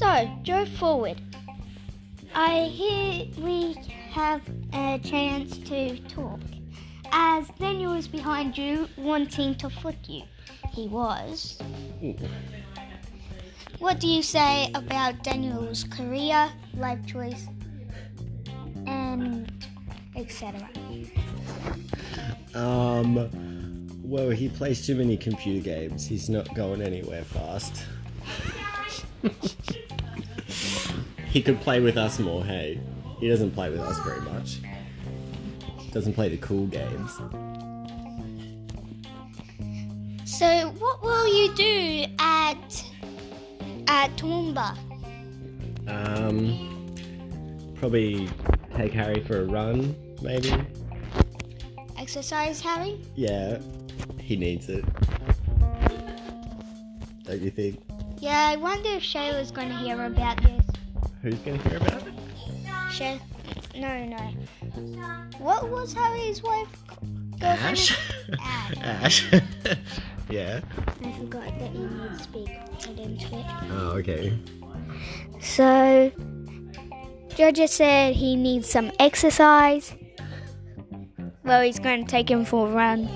go forward. I hear we have a chance to talk. As Daniel was behind you, wanting to flick you. He was. What do you say about Daniel's career, life choice, and etc.? Um, well, he plays too many computer games. He's not going anywhere fast. he could play with us more, hey. He doesn't play with us very much. Doesn't play the cool games. So, what will you do at at Toowoomba? Um, probably take Harry for a run, maybe. Exercise, Harry? Yeah, he needs it. Don't you think? Yeah, I wonder if Shayla's going to hear about this. Who's gonna hear about it? Shay, no, no. What was Harry's wife? girlfriend? Ash. Ash. yeah. I forgot that you need to speak into it. Oh, okay. So, Georgia said he needs some exercise. Well, he's going to take him for a run.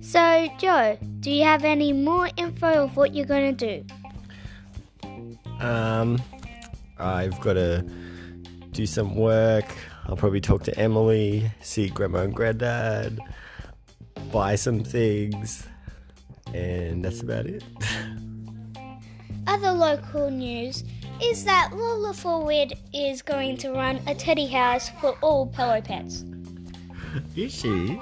So, Joe, do you have any more info of what you're going to do? Um, I've got to do some work. I'll probably talk to Emily, see Grandma and Granddad, buy some things, and that's about it. Other local news is that Lola Forward is going to run a teddy house for all pillow pets. Is she?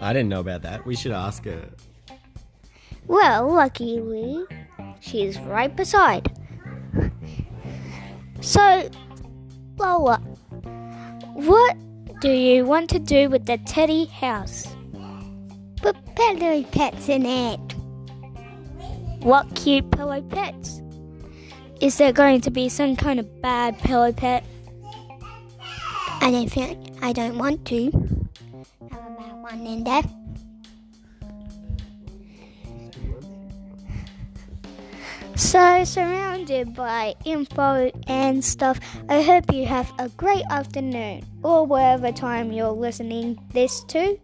I didn't know about that. We should ask her. Well, luckily, she's right beside. So, Lola, what do you want to do with the teddy house? Put pillow pets in it. What cute pillow pets? Is there going to be some kind of bad pillow pet? I don't think I don't want to have a bad one in there. So, surrounded by info and stuff, I hope you have a great afternoon or whatever time you're listening this to.